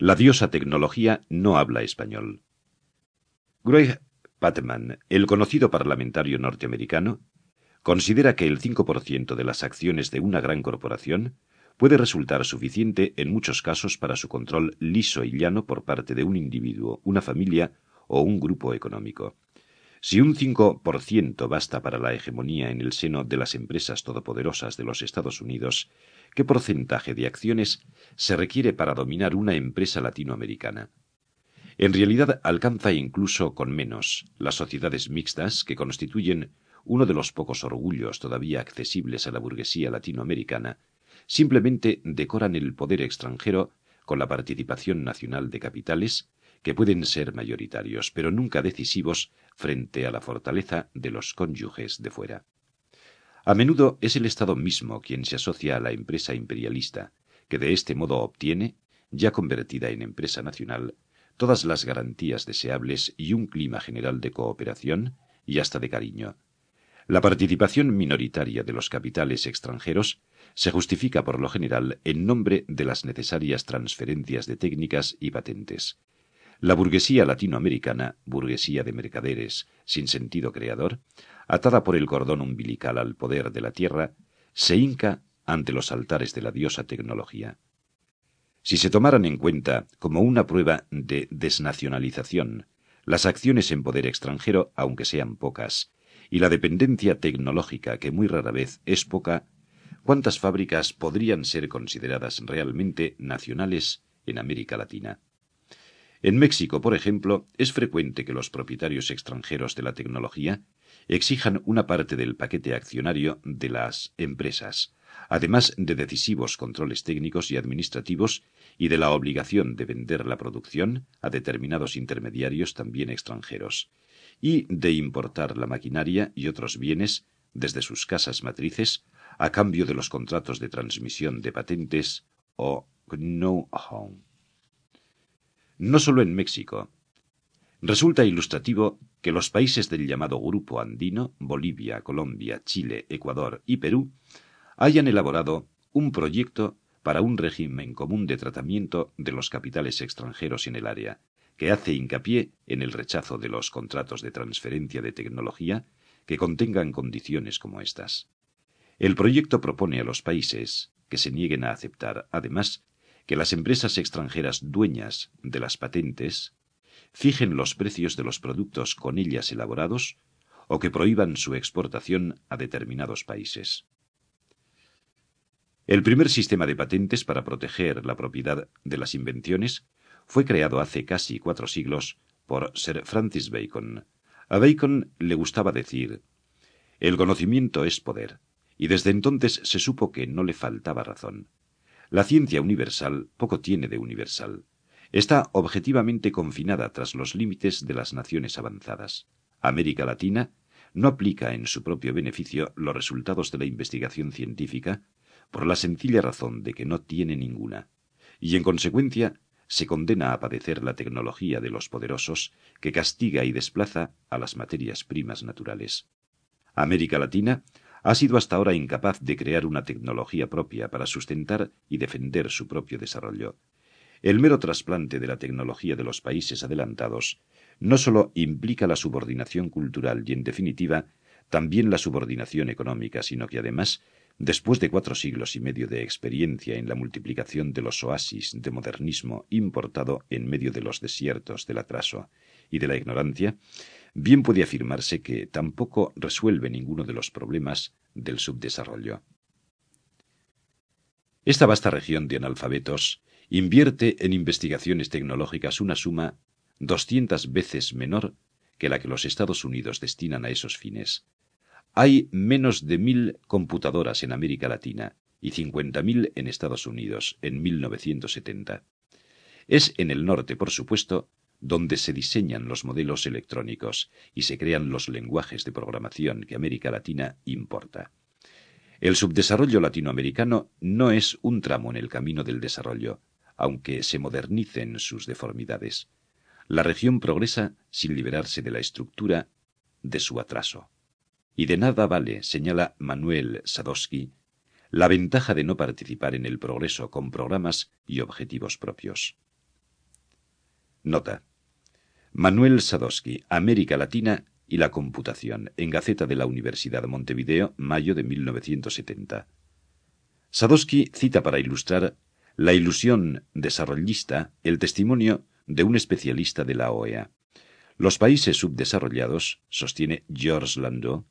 La diosa tecnología no habla español. Greg Patman, el conocido parlamentario norteamericano, considera que el 5% de las acciones de una gran corporación puede resultar suficiente en muchos casos para su control liso y llano por parte de un individuo, una familia o un grupo económico. Si un 5% basta para la hegemonía en el seno de las empresas todopoderosas de los Estados Unidos, ¿qué porcentaje de acciones se requiere para dominar una empresa latinoamericana? En realidad alcanza incluso con menos las sociedades mixtas que constituyen uno de los pocos orgullos todavía accesibles a la burguesía latinoamericana, simplemente decoran el poder extranjero con la participación nacional de capitales que pueden ser mayoritarios, pero nunca decisivos frente a la fortaleza de los cónyuges de fuera. A menudo es el Estado mismo quien se asocia a la empresa imperialista, que de este modo obtiene, ya convertida en empresa nacional, todas las garantías deseables y un clima general de cooperación y hasta de cariño. La participación minoritaria de los capitales extranjeros se justifica por lo general en nombre de las necesarias transferencias de técnicas y patentes, la burguesía latinoamericana, burguesía de mercaderes, sin sentido creador, atada por el cordón umbilical al poder de la tierra, se hinca ante los altares de la diosa tecnología. Si se tomaran en cuenta como una prueba de desnacionalización las acciones en poder extranjero, aunque sean pocas, y la dependencia tecnológica, que muy rara vez es poca, ¿cuántas fábricas podrían ser consideradas realmente nacionales en América Latina? En México, por ejemplo, es frecuente que los propietarios extranjeros de la tecnología exijan una parte del paquete accionario de las empresas, además de decisivos controles técnicos y administrativos y de la obligación de vender la producción a determinados intermediarios también extranjeros, y de importar la maquinaria y otros bienes desde sus casas matrices a cambio de los contratos de transmisión de patentes o know-how no solo en México. Resulta ilustrativo que los países del llamado Grupo Andino, Bolivia, Colombia, Chile, Ecuador y Perú, hayan elaborado un proyecto para un régimen común de tratamiento de los capitales extranjeros en el área, que hace hincapié en el rechazo de los contratos de transferencia de tecnología que contengan condiciones como estas. El proyecto propone a los países que se nieguen a aceptar, además, que las empresas extranjeras dueñas de las patentes fijen los precios de los productos con ellas elaborados o que prohíban su exportación a determinados países. El primer sistema de patentes para proteger la propiedad de las invenciones fue creado hace casi cuatro siglos por Sir Francis Bacon. A Bacon le gustaba decir, el conocimiento es poder, y desde entonces se supo que no le faltaba razón. La ciencia universal poco tiene de universal. Está objetivamente confinada tras los límites de las naciones avanzadas. América Latina no aplica en su propio beneficio los resultados de la investigación científica por la sencilla razón de que no tiene ninguna, y en consecuencia se condena a padecer la tecnología de los poderosos que castiga y desplaza a las materias primas naturales. América Latina ha sido hasta ahora incapaz de crear una tecnología propia para sustentar y defender su propio desarrollo. El mero trasplante de la tecnología de los países adelantados no sólo implica la subordinación cultural y, en definitiva, también la subordinación económica, sino que además, después de cuatro siglos y medio de experiencia en la multiplicación de los oasis de modernismo importado en medio de los desiertos del atraso y de la ignorancia, bien puede afirmarse que tampoco resuelve ninguno de los problemas del subdesarrollo. Esta vasta región de analfabetos invierte en investigaciones tecnológicas una suma doscientas veces menor que la que los Estados Unidos destinan a esos fines. Hay menos de mil computadoras en América Latina y cincuenta mil en Estados Unidos en 1970. Es en el norte, por supuesto, donde se diseñan los modelos electrónicos y se crean los lenguajes de programación que América Latina importa. El subdesarrollo latinoamericano no es un tramo en el camino del desarrollo, aunque se modernicen sus deformidades. La región progresa sin liberarse de la estructura de su atraso. Y de nada vale, señala Manuel Sadowski, la ventaja de no participar en el progreso con programas y objetivos propios. Nota. Manuel Sadowski, América Latina y la computación, en Gaceta de la Universidad de Montevideo, mayo de 1970. Sadowski cita para ilustrar la ilusión desarrollista el testimonio de un especialista de la OEA. Los países subdesarrollados, sostiene Georges Landau,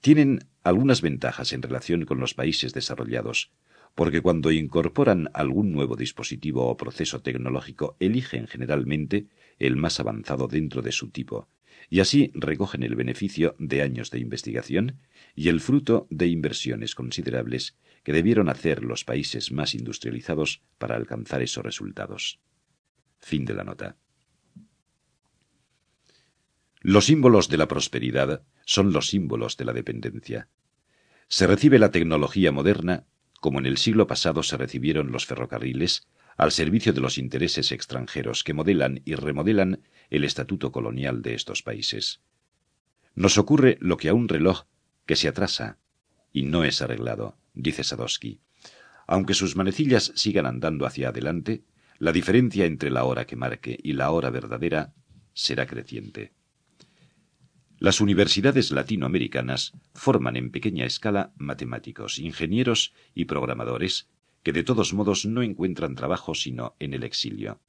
tienen algunas ventajas en relación con los países desarrollados, porque cuando incorporan algún nuevo dispositivo o proceso tecnológico eligen generalmente el más avanzado dentro de su tipo, y así recogen el beneficio de años de investigación y el fruto de inversiones considerables que debieron hacer los países más industrializados para alcanzar esos resultados. Fin de la nota. Los símbolos de la prosperidad son los símbolos de la dependencia. Se recibe la tecnología moderna como en el siglo pasado se recibieron los ferrocarriles, al servicio de los intereses extranjeros que modelan y remodelan el estatuto colonial de estos países. Nos ocurre lo que a un reloj que se atrasa y no es arreglado, dice Sadowski. Aunque sus manecillas sigan andando hacia adelante, la diferencia entre la hora que marque y la hora verdadera será creciente. Las universidades latinoamericanas forman en pequeña escala matemáticos, ingenieros y programadores que de todos modos no encuentran trabajo sino en el exilio.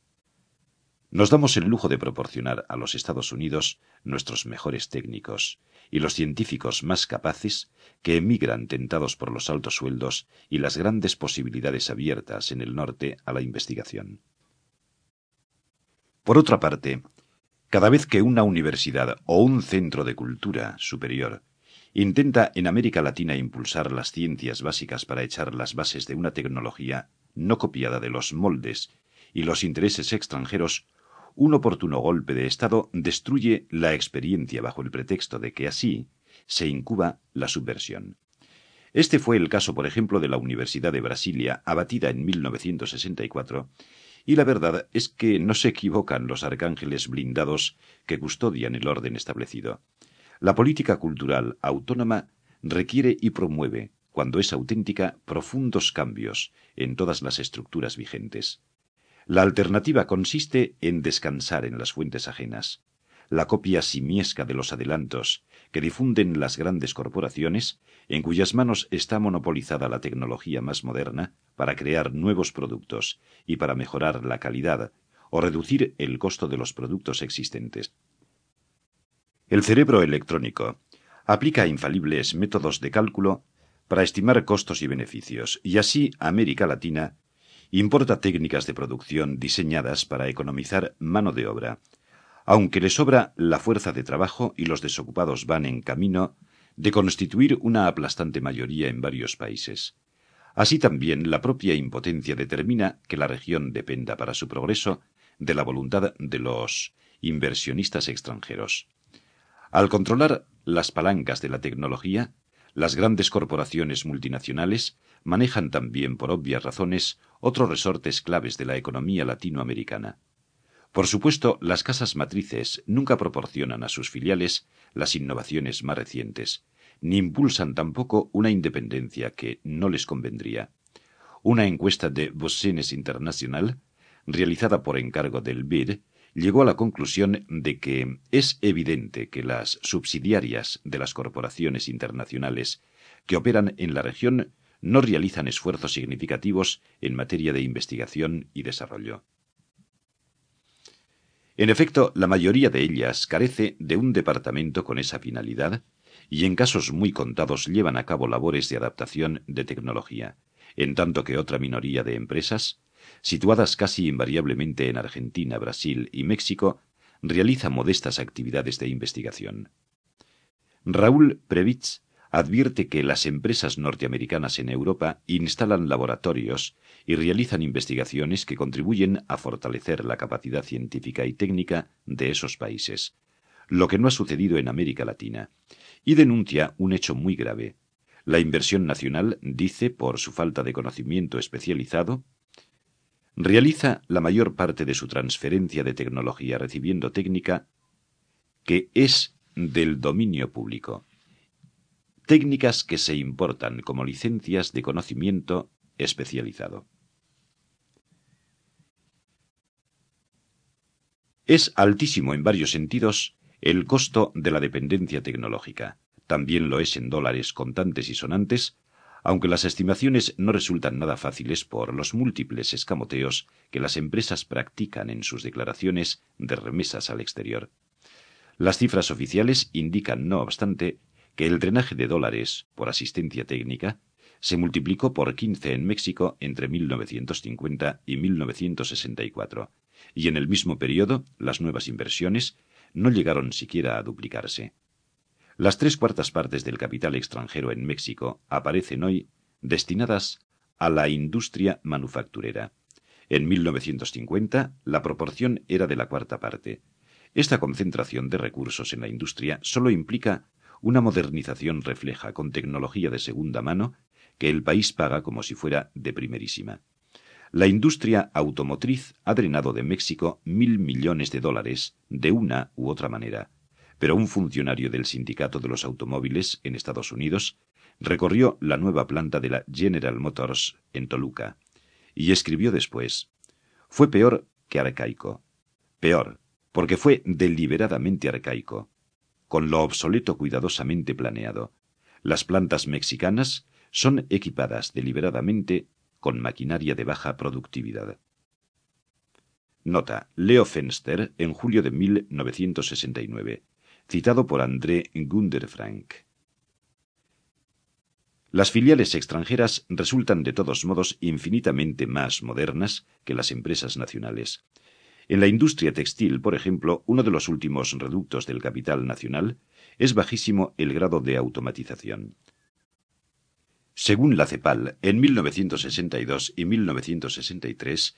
Nos damos el lujo de proporcionar a los Estados Unidos nuestros mejores técnicos y los científicos más capaces que emigran tentados por los altos sueldos y las grandes posibilidades abiertas en el norte a la investigación. Por otra parte, cada vez que una universidad o un centro de cultura superior intenta en América Latina impulsar las ciencias básicas para echar las bases de una tecnología no copiada de los moldes y los intereses extranjeros, un oportuno golpe de Estado destruye la experiencia bajo el pretexto de que así se incuba la subversión. Este fue el caso, por ejemplo, de la Universidad de Brasilia, abatida en 1964, y la verdad es que no se equivocan los arcángeles blindados que custodian el orden establecido. La política cultural autónoma requiere y promueve, cuando es auténtica, profundos cambios en todas las estructuras vigentes. La alternativa consiste en descansar en las fuentes ajenas. La copia simiesca de los adelantos que difunden las grandes corporaciones, en cuyas manos está monopolizada la tecnología más moderna, para crear nuevos productos y para mejorar la calidad o reducir el costo de los productos existentes. El cerebro electrónico aplica infalibles métodos de cálculo para estimar costos y beneficios, y así América Latina importa técnicas de producción diseñadas para economizar mano de obra, aunque le sobra la fuerza de trabajo y los desocupados van en camino de constituir una aplastante mayoría en varios países. Así también la propia impotencia determina que la región dependa para su progreso de la voluntad de los inversionistas extranjeros. Al controlar las palancas de la tecnología, las grandes corporaciones multinacionales manejan también, por obvias razones, otros resortes claves de la economía latinoamericana. Por supuesto, las casas matrices nunca proporcionan a sus filiales las innovaciones más recientes, ni impulsan tampoco una independencia que no les convendría. Una encuesta de Bossenes Internacional, realizada por encargo del BID, llegó a la conclusión de que es evidente que las subsidiarias de las corporaciones internacionales que operan en la región no realizan esfuerzos significativos en materia de investigación y desarrollo. En efecto, la mayoría de ellas carece de un departamento con esa finalidad y en casos muy contados llevan a cabo labores de adaptación de tecnología, en tanto que otra minoría de empresas, situadas casi invariablemente en Argentina, Brasil y México, realiza modestas actividades de investigación. Raúl Previtz advierte que las empresas norteamericanas en Europa instalan laboratorios y realizan investigaciones que contribuyen a fortalecer la capacidad científica y técnica de esos países, lo que no ha sucedido en América Latina, y denuncia un hecho muy grave. La inversión nacional, dice, por su falta de conocimiento especializado, realiza la mayor parte de su transferencia de tecnología recibiendo técnica que es del dominio público. Técnicas que se importan como licencias de conocimiento especializado. Es altísimo en varios sentidos el costo de la dependencia tecnológica. También lo es en dólares contantes y sonantes, aunque las estimaciones no resultan nada fáciles por los múltiples escamoteos que las empresas practican en sus declaraciones de remesas al exterior. Las cifras oficiales indican, no obstante, que el drenaje de dólares por asistencia técnica se multiplicó por 15 en México entre 1950 y 1964, y en el mismo periodo las nuevas inversiones no llegaron siquiera a duplicarse. Las tres cuartas partes del capital extranjero en México aparecen hoy destinadas a la industria manufacturera. En 1950 la proporción era de la cuarta parte. Esta concentración de recursos en la industria solo implica una modernización refleja con tecnología de segunda mano que el país paga como si fuera de primerísima. La industria automotriz ha drenado de México mil millones de dólares de una u otra manera, pero un funcionario del sindicato de los automóviles en Estados Unidos recorrió la nueva planta de la General Motors en Toluca y escribió después, fue peor que arcaico. Peor, porque fue deliberadamente arcaico, con lo obsoleto cuidadosamente planeado. Las plantas mexicanas son equipadas deliberadamente con maquinaria de baja productividad. Nota. Leo Fenster en julio de 1969 citado por André Gunderfrank. Las filiales extranjeras resultan de todos modos infinitamente más modernas que las empresas nacionales. En la industria textil, por ejemplo, uno de los últimos reductos del capital nacional, es bajísimo el grado de automatización. Según la CEPAL, en 1962 y 1963,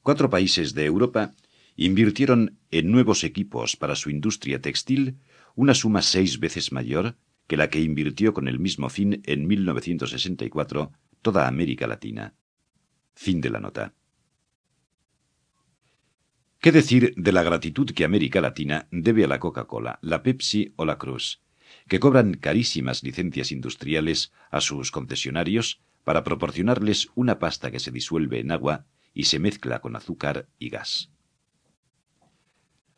cuatro países de Europa invirtieron en nuevos equipos para su industria textil una suma seis veces mayor que la que invirtió con el mismo fin en 1964 toda América Latina. Fin de la nota. ¿Qué decir de la gratitud que América Latina debe a la Coca-Cola, la Pepsi o la Cruz, que cobran carísimas licencias industriales a sus concesionarios para proporcionarles una pasta que se disuelve en agua y se mezcla con azúcar y gas?